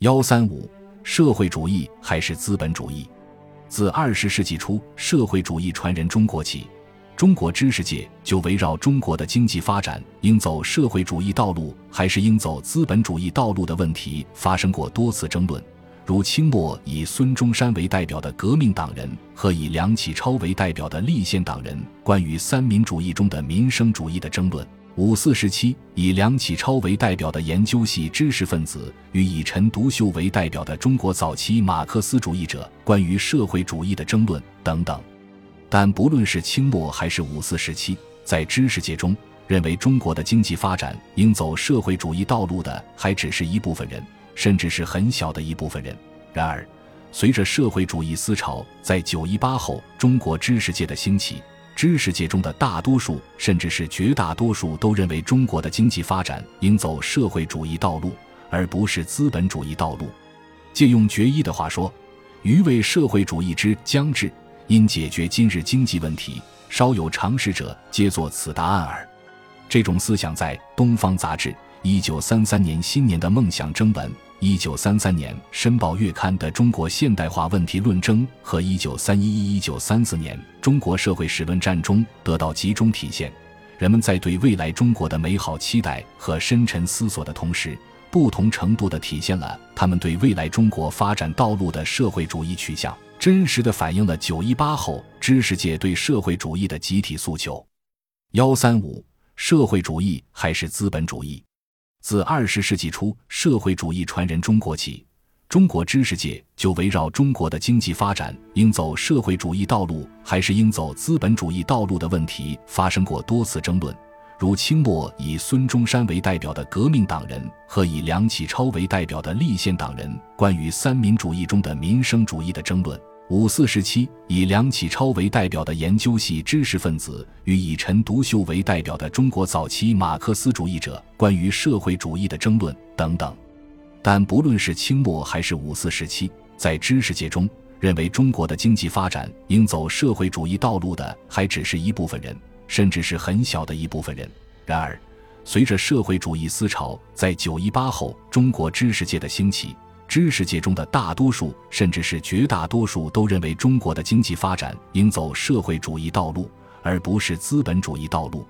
幺三五，社会主义还是资本主义？自二十世纪初社会主义传人中国起，中国知识界就围绕中国的经济发展应走社会主义道路还是应走资本主义道路的问题发生过多次争论。如清末以孙中山为代表的革命党人和以梁启超为代表的立宪党人关于三民主义中的民生主义的争论；五四时期以梁启超为代表的研究系知识分子与以陈独秀为代表的中国早期马克思主义者关于社会主义的争论等等。但不论是清末还是五四时期，在知识界中认为中国的经济发展应走社会主义道路的，还只是一部分人。甚至是很小的一部分人。然而，随着社会主义思潮在九一八后中国知识界的兴起，知识界中的大多数，甚至是绝大多数，都认为中国的经济发展应走社会主义道路，而不是资本主义道路。借用决一的话说：“余为社会主义之将至，因解决今日经济问题，稍有常识者，皆作此答案耳。”这种思想在《东方杂志》一九三三年新年的梦想征文。一九三三年，《申报月刊》的《中国现代化问题论争》和一九三一、一九三四年《中国社会史论战》中得到集中体现。人们在对未来中国的美好期待和深沉思索的同时，不同程度地体现了他们对未来中国发展道路的社会主义取向，真实地反映了九一八后知识界对社会主义的集体诉求。幺三五，社会主义还是资本主义？自二十世纪初社会主义传人中国起，中国知识界就围绕中国的经济发展应走社会主义道路还是应走资本主义道路的问题发生过多次争论。如清末以孙中山为代表的革命党人和以梁启超为代表的立宪党人关于三民主义中的民生主义的争论。五四时期，以梁启超为代表的研究系知识分子与以陈独秀为代表的中国早期马克思主义者关于社会主义的争论等等。但不论是清末还是五四时期，在知识界中认为中国的经济发展应走社会主义道路的，还只是一部分人，甚至是很小的一部分人。然而，随着社会主义思潮在九一八后中国知识界的兴起，知识界中的大多数，甚至是绝大多数，都认为中国的经济发展应走社会主义道路，而不是资本主义道路。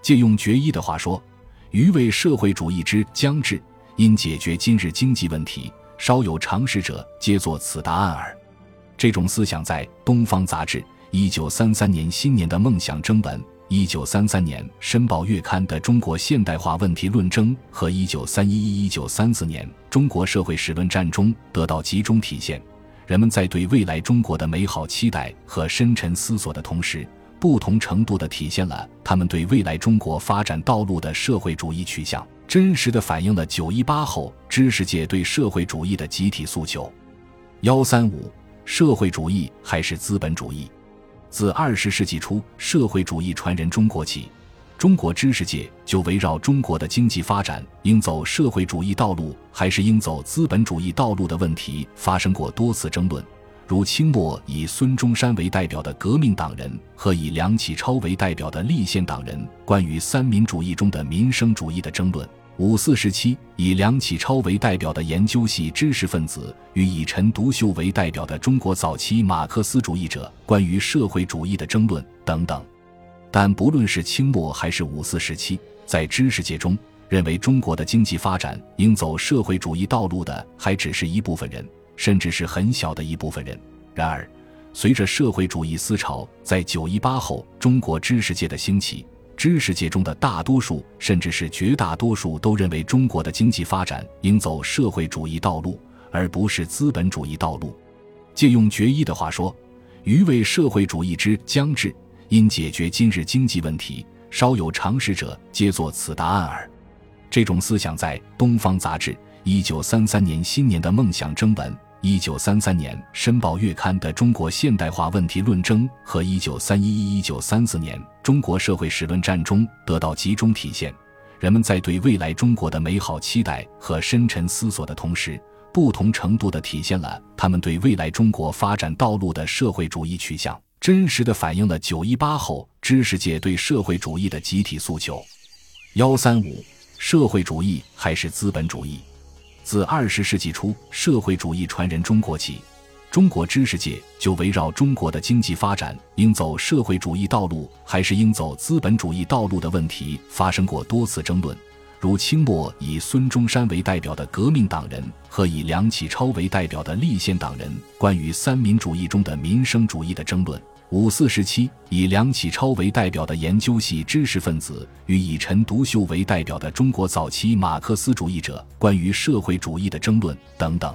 借用决一的话说：“余为社会主义之将至，因解决今日经济问题，稍有常识者，皆作此答案耳。”这种思想在《东方杂志》一九三三年新年的梦想征文。一九三三年，《申报月刊》的《中国现代化问题论争》和一九三一、一九三四年《中国社会史论战》中得到集中体现。人们在对未来中国的美好期待和深沉思索的同时，不同程度地体现了他们对未来中国发展道路的社会主义取向，真实地反映了九一八后知识界对社会主义的集体诉求。幺三五，社会主义还是资本主义？自二十世纪初社会主义传人中国起，中国知识界就围绕中国的经济发展应走社会主义道路还是应走资本主义道路的问题发生过多次争论。如清末以孙中山为代表的革命党人和以梁启超为代表的立宪党人关于三民主义中的民生主义的争论。五四时期，以梁启超为代表的研究系知识分子与以陈独秀为代表的中国早期马克思主义者关于社会主义的争论等等。但不论是清末还是五四时期，在知识界中认为中国的经济发展应走社会主义道路的，还只是一部分人，甚至是很小的一部分人。然而，随着社会主义思潮在九一八后中国知识界的兴起，知识界中的大多数，甚至是绝大多数，都认为中国的经济发展应走社会主义道路，而不是资本主义道路。借用决一的话说：“余为社会主义之将至，因解决今日经济问题，稍有常识者，皆作此答案耳。”这种思想在《东方杂志》一九三三年新年的梦想征文。一九三三年，《申报月刊》的《中国现代化问题论争》和一九三一、一九三四年《中国社会史论战》中得到集中体现。人们在对未来中国的美好期待和深沉思索的同时，不同程度地体现了他们对未来中国发展道路的社会主义取向，真实地反映了九一八后知识界对社会主义的集体诉求。幺三五，社会主义还是资本主义？自二十世纪初社会主义传人中国起，中国知识界就围绕中国的经济发展应走社会主义道路还是应走资本主义道路的问题发生过多次争论。如清末以孙中山为代表的革命党人和以梁启超为代表的立宪党人关于三民主义中的民生主义的争论；五四时期以梁启超为代表的研究系知识分子与以陈独秀为代表的中国早期马克思主义者关于社会主义的争论等等。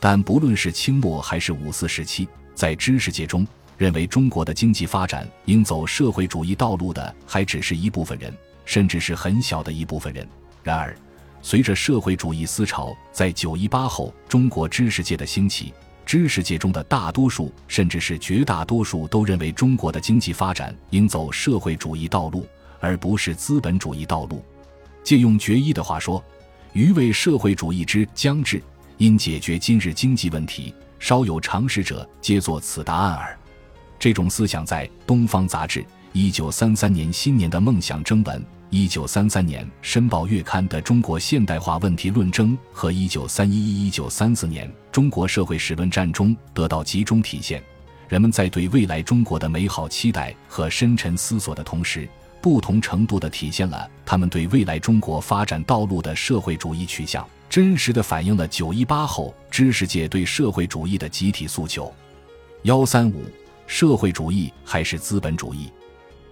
但不论是清末还是五四时期，在知识界中认为中国的经济发展应走社会主义道路的，还只是一部分人。甚至是很小的一部分人。然而，随着社会主义思潮在九一八后中国知识界的兴起，知识界中的大多数，甚至是绝大多数，都认为中国的经济发展应走社会主义道路，而不是资本主义道路。借用决一的话说：“余为社会主义之将至，因解决今日经济问题，稍有常识者，皆作此答案耳。”这种思想在《东方杂志》一九三三年新年的梦想征文。一九三三年，《申报月刊》的《中国现代化问题论争》和一九三一、一九三四年《中国社会史论战》中得到集中体现。人们在对未来中国的美好期待和深沉思索的同时，不同程度地体现了他们对未来中国发展道路的社会主义取向，真实地反映了九一八后知识界对社会主义的集体诉求。幺三五，社会主义还是资本主义？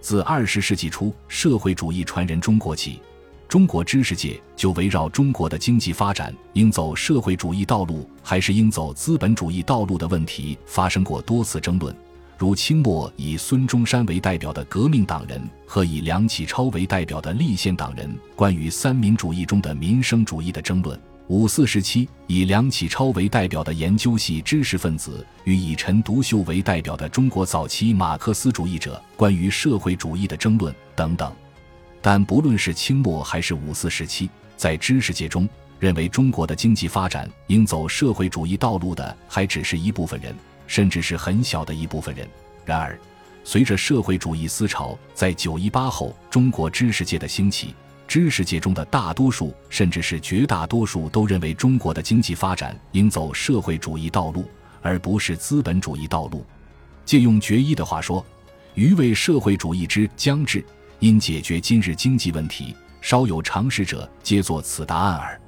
自二十世纪初社会主义传人中国起，中国知识界就围绕中国的经济发展应走社会主义道路还是应走资本主义道路的问题发生过多次争论。如清末以孙中山为代表的革命党人和以梁启超为代表的立宪党人关于三民主义中的民生主义的争论。五四时期，以梁启超为代表的研究系知识分子与以陈独秀为代表的中国早期马克思主义者关于社会主义的争论等等。但不论是清末还是五四时期，在知识界中认为中国的经济发展应走社会主义道路的，还只是一部分人，甚至是很小的一部分人。然而，随着社会主义思潮在九一八后中国知识界的兴起，知识界中的大多数，甚至是绝大多数，都认为中国的经济发展应走社会主义道路，而不是资本主义道路。借用决一的话说：“余为社会主义之将至，因解决今日经济问题，稍有常识者，皆作此答案耳。”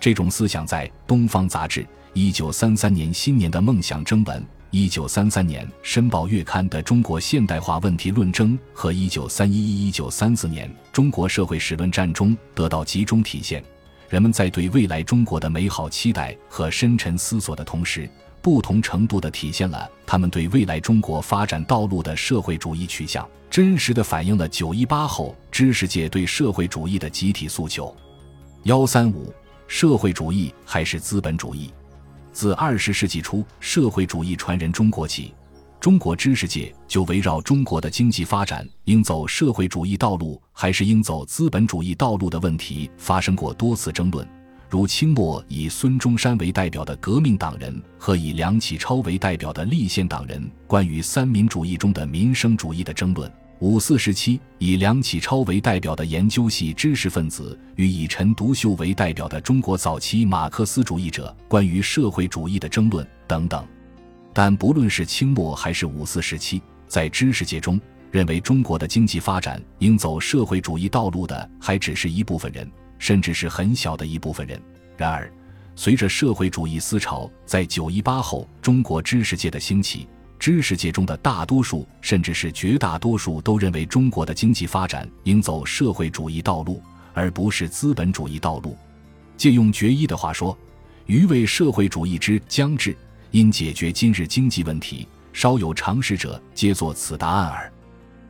这种思想在《东方杂志》一九三三年新年的梦想征文。一九三三年，《申报月刊》的《中国现代化问题论争》和一九三一、一九三四年《中国社会史论战》中得到集中体现。人们在对未来中国的美好期待和深沉思索的同时，不同程度地体现了他们对未来中国发展道路的社会主义取向，真实地反映了九一八后知识界对社会主义的集体诉求。幺三五，社会主义还是资本主义？自二十世纪初社会主义传人中国起，中国知识界就围绕中国的经济发展应走社会主义道路还是应走资本主义道路的问题发生过多次争论。如清末以孙中山为代表的革命党人和以梁启超为代表的立宪党人关于三民主义中的民生主义的争论。五四时期，以梁启超为代表的研究系知识分子与以陈独秀为代表的中国早期马克思主义者关于社会主义的争论等等。但不论是清末还是五四时期，在知识界中认为中国的经济发展应走社会主义道路的，还只是一部分人，甚至是很小的一部分人。然而，随着社会主义思潮在九一八后中国知识界的兴起，知识界中的大多数，甚至是绝大多数，都认为中国的经济发展应走社会主义道路，而不是资本主义道路。借用决一的话说：“余为社会主义之将至，因解决今日经济问题，稍有常识者，皆作此答案耳。”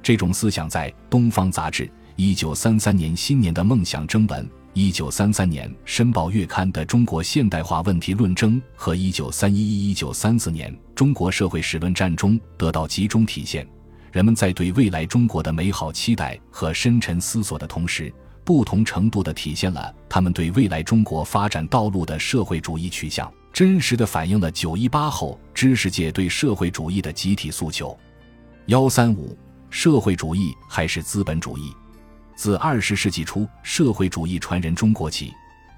这种思想在《东方杂志》一九三三年新年的梦想征文。一九三三年，《申报月刊》的《中国现代化问题论争》和一九三一、一九三四年《中国社会史论战》中得到集中体现。人们在对未来中国的美好期待和深沉思索的同时，不同程度地体现了他们对未来中国发展道路的社会主义取向，真实地反映了九一八后知识界对社会主义的集体诉求。幺三五，社会主义还是资本主义？自二十世纪初社会主义传人中国起，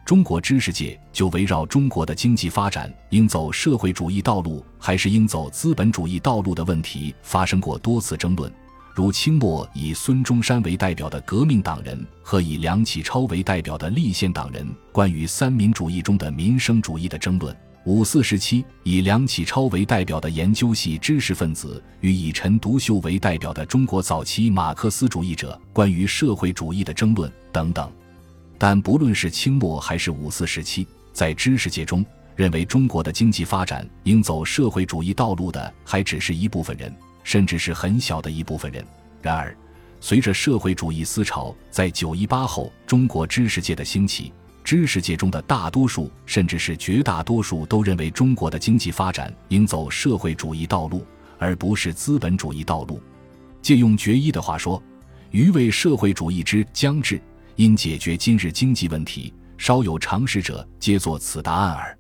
中国知识界就围绕中国的经济发展应走社会主义道路还是应走资本主义道路的问题发生过多次争论。如清末以孙中山为代表的革命党人和以梁启超为代表的立宪党人关于三民主义中的民生主义的争论；五四时期以梁启超为代表的研究系知识分子与以陈独秀为代表的中国早期马克思主义者关于社会主义的争论等等。但不论是清末还是五四时期，在知识界中认为中国的经济发展应走社会主义道路的，还只是一部分人。甚至是很小的一部分人。然而，随着社会主义思潮在九一八后中国知识界的兴起，知识界中的大多数，甚至是绝大多数，都认为中国的经济发展应走社会主义道路，而不是资本主义道路。借用决一的话说：“余为社会主义之将至，因解决今日经济问题，稍有常识者，皆作此答案耳。”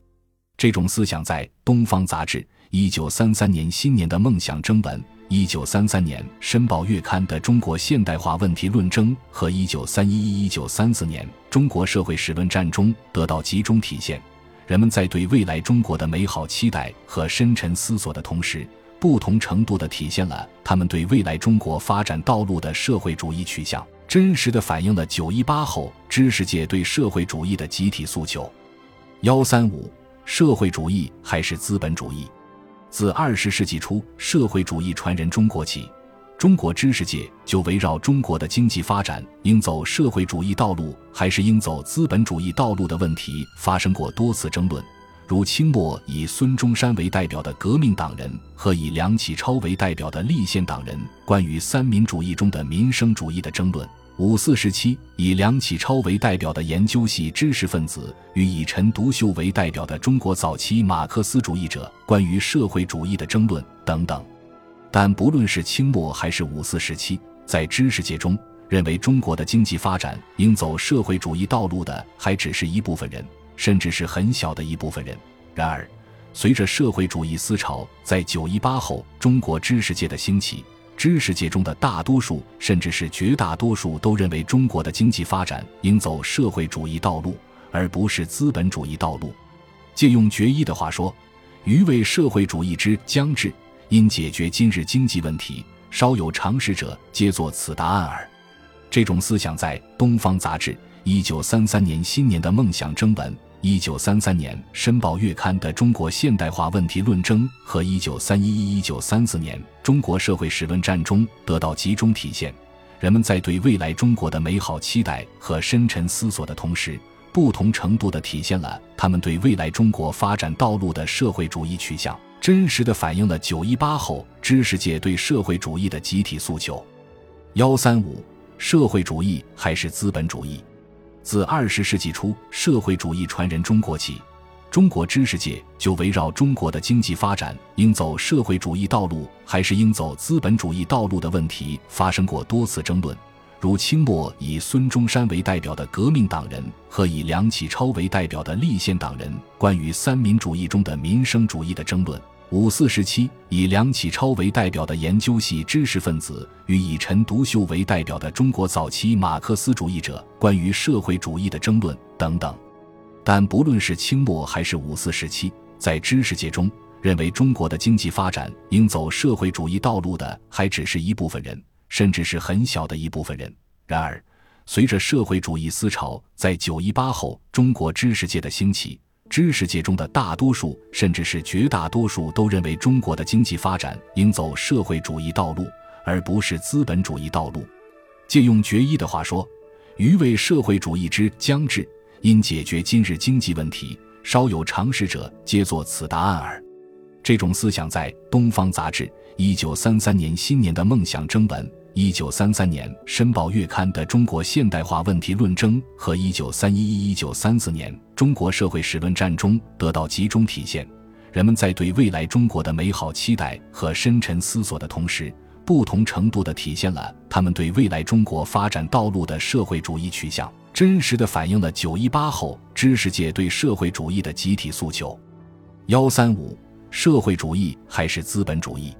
这种思想在《东方杂志》。一九三三年新年的梦想征文，一九三三年《申报月刊》的中国现代化问题论争和一九三一一九三四年《中国社会史论战》中得到集中体现。人们在对未来中国的美好期待和深沉思索的同时，不同程度地体现了他们对未来中国发展道路的社会主义取向，真实地反映了九一八后知识界对社会主义的集体诉求。幺三五，社会主义还是资本主义？自二十世纪初社会主义传人中国起，中国知识界就围绕中国的经济发展应走社会主义道路还是应走资本主义道路的问题发生过多次争论。如清末以孙中山为代表的革命党人和以梁启超为代表的立宪党人关于三民主义中的民生主义的争论。五四时期，以梁启超为代表的研究系知识分子与以陈独秀为代表的中国早期马克思主义者关于社会主义的争论等等。但不论是清末还是五四时期，在知识界中认为中国的经济发展应走社会主义道路的，还只是一部分人，甚至是很小的一部分人。然而，随着社会主义思潮在九一八后中国知识界的兴起，知识界中的大多数，甚至是绝大多数，都认为中国的经济发展应走社会主义道路，而不是资本主义道路。借用决一的话说：“余为社会主义之将至，因解决今日经济问题，稍有常识者，皆作此答案耳。”这种思想在《东方杂志》一九三三年新年的梦想征文。一九三三年《申报月刊》的中国现代化问题论争和一九三一一一九三四年《中国社会史论战》中得到集中体现。人们在对未来中国的美好期待和深沉思索的同时，不同程度地体现了他们对未来中国发展道路的社会主义取向，真实地反映了九一八后知识界对社会主义的集体诉求。幺三五，社会主义还是资本主义？自二十世纪初社会主义传人中国起，中国知识界就围绕中国的经济发展应走社会主义道路还是应走资本主义道路的问题发生过多次争论。如清末以孙中山为代表的革命党人和以梁启超为代表的立宪党人关于三民主义中的民生主义的争论。五四时期，以梁启超为代表的研究系知识分子与以陈独秀为代表的中国早期马克思主义者关于社会主义的争论等等。但不论是清末还是五四时期，在知识界中认为中国的经济发展应走社会主义道路的，还只是一部分人，甚至是很小的一部分人。然而，随着社会主义思潮在九一八后中国知识界的兴起，知识界中的大多数，甚至是绝大多数，都认为中国的经济发展应走社会主义道路，而不是资本主义道路。借用决一的话说：“余为社会主义之将至，因解决今日经济问题，稍有常识者，皆作此答案耳。”这种思想在《东方杂志》一九三三年新年的梦想征文。一九三三年《申报月刊》的中国现代化问题论争和一九三一一一九三四年《中国社会史论战》中得到集中体现。人们在对未来中国的美好期待和深沉思索的同时，不同程度地体现了他们对未来中国发展道路的社会主义取向，真实地反映了九一八后知识界对社会主义的集体诉求。幺三五，社会主义还是资本主义？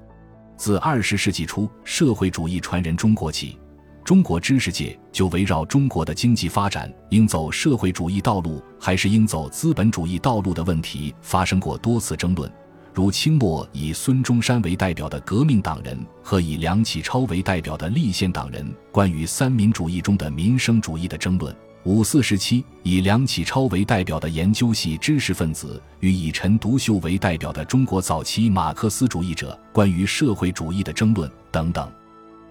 自二十世纪初社会主义传人中国起，中国知识界就围绕中国的经济发展应走社会主义道路还是应走资本主义道路的问题发生过多次争论，如清末以孙中山为代表的革命党人和以梁启超为代表的立宪党人关于三民主义中的民生主义的争论；五四时期以梁启超为代表的研究系知识分子与以陈独秀为代表的中国早期马克思主义者关于社会主义的争论等等。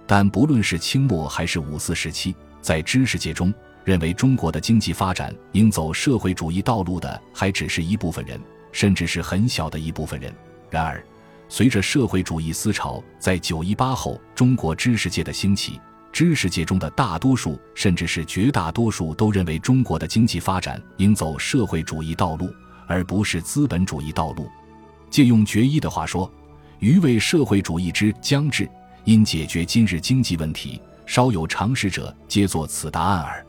但不论是清末还是五四时期，在知识界中认为中国的经济发展应走社会主义道路的，还只是一部分人，甚至是很小的一部分人。然而，随着社会主义思潮在九一八后中国知识界的兴起，知识界中的大多数，甚至是绝大多数，都认为中国的经济发展应走社会主义道路，而不是资本主义道路。借用决一的话说：“余为社会主义之将至。”因解决今日经济问题，稍有常识者皆作此答案耳。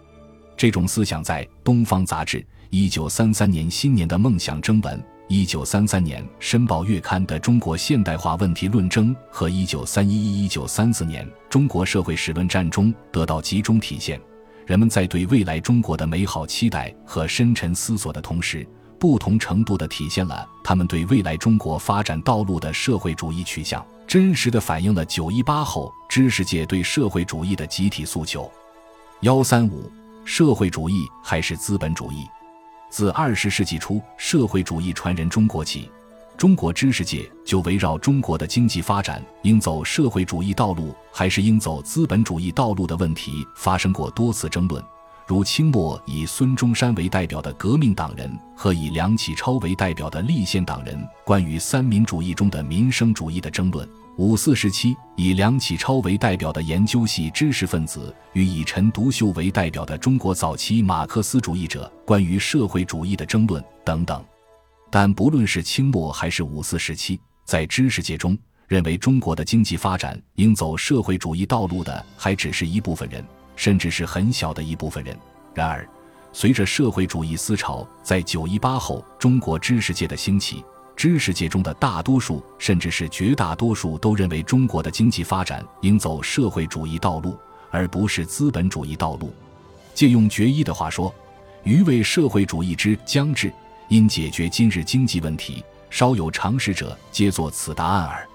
这种思想在《东方杂志》一九三三年新年的梦想征文、一九三三年《申报月刊》的中国现代化问题论争和一九三一一一九三四年《中国社会史论战》中得到集中体现。人们在对未来中国的美好期待和深沉思索的同时，不同程度地体现了他们对未来中国发展道路的社会主义取向。真实的反映了九一八后知识界对社会主义的集体诉求。幺三五，社会主义还是资本主义？自二十世纪初社会主义传人中国起，中国知识界就围绕中国的经济发展应走社会主义道路还是应走资本主义道路的问题发生过多次争论。如清末以孙中山为代表的革命党人和以梁启超为代表的立宪党人关于三民主义中的民生主义的争论；五四时期以梁启超为代表的研究系知识分子与以陈独秀为代表的中国早期马克思主义者关于社会主义的争论等等。但不论是清末还是五四时期，在知识界中认为中国的经济发展应走社会主义道路的，还只是一部分人。甚至是很小的一部分人。然而，随着社会主义思潮在九一八后中国知识界的兴起，知识界中的大多数，甚至是绝大多数，都认为中国的经济发展应走社会主义道路，而不是资本主义道路。借用决一的话说：“余为社会主义之将至，因解决今日经济问题，稍有常识者皆作此答案耳。”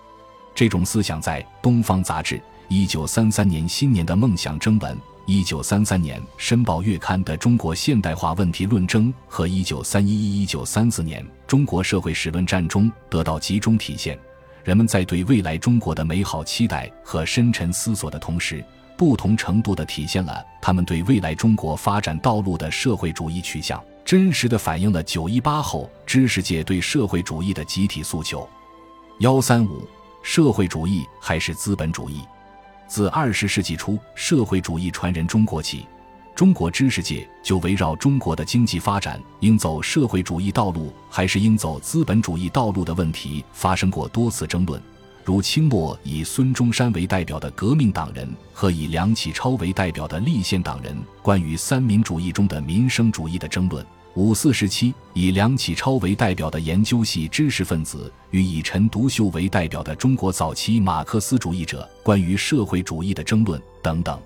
这种思想在《东方杂志》一九三三年新年的梦想征文。一九三三年《申报月刊》的中国现代化问题论争和一九三一一一九三四年《中国社会史论战》中得到集中体现。人们在对未来中国的美好期待和深沉思索的同时，不同程度地体现了他们对未来中国发展道路的社会主义取向，真实地反映了九一八后知识界对社会主义的集体诉求。幺三五，社会主义还是资本主义？自二十世纪初社会主义传人中国起，中国知识界就围绕中国的经济发展应走社会主义道路还是应走资本主义道路的问题发生过多次争论。如清末以孙中山为代表的革命党人和以梁启超为代表的立宪党人关于三民主义中的民生主义的争论。五四时期，以梁启超为代表的研究系知识分子与以陈独秀为代表的中国早期马克思主义者关于社会主义的争论等等。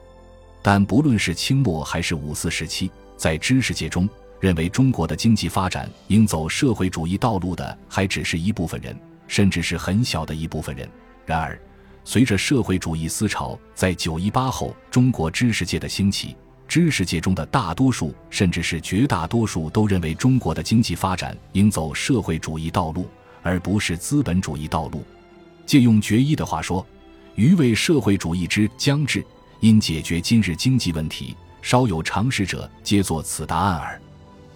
但不论是清末还是五四时期，在知识界中认为中国的经济发展应走社会主义道路的，还只是一部分人，甚至是很小的一部分人。然而，随着社会主义思潮在九一八后中国知识界的兴起，知识界中的大多数，甚至是绝大多数，都认为中国的经济发展应走社会主义道路，而不是资本主义道路。借用决一的话说：“余为社会主义之将至，因解决今日经济问题，稍有常识者皆作此答案耳。”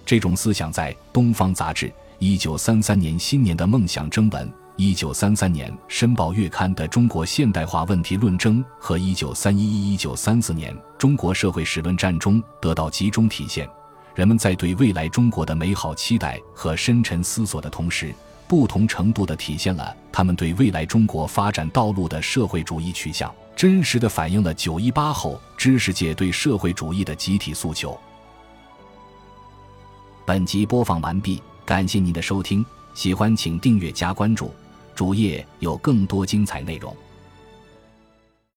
这种思想在《东方杂志》一九三三年新年的梦想征文。一九三三年《申报月刊》的中国现代化问题论争和一九三一一一九三四年《中国社会史论战》中得到集中体现。人们在对未来中国的美好期待和深沉思索的同时，不同程度地体现了他们对未来中国发展道路的社会主义取向，真实地反映了九一八后知识界对社会主义的集体诉求。本集播放完毕，感谢您的收听，喜欢请订阅加关注。主页有更多精彩内容。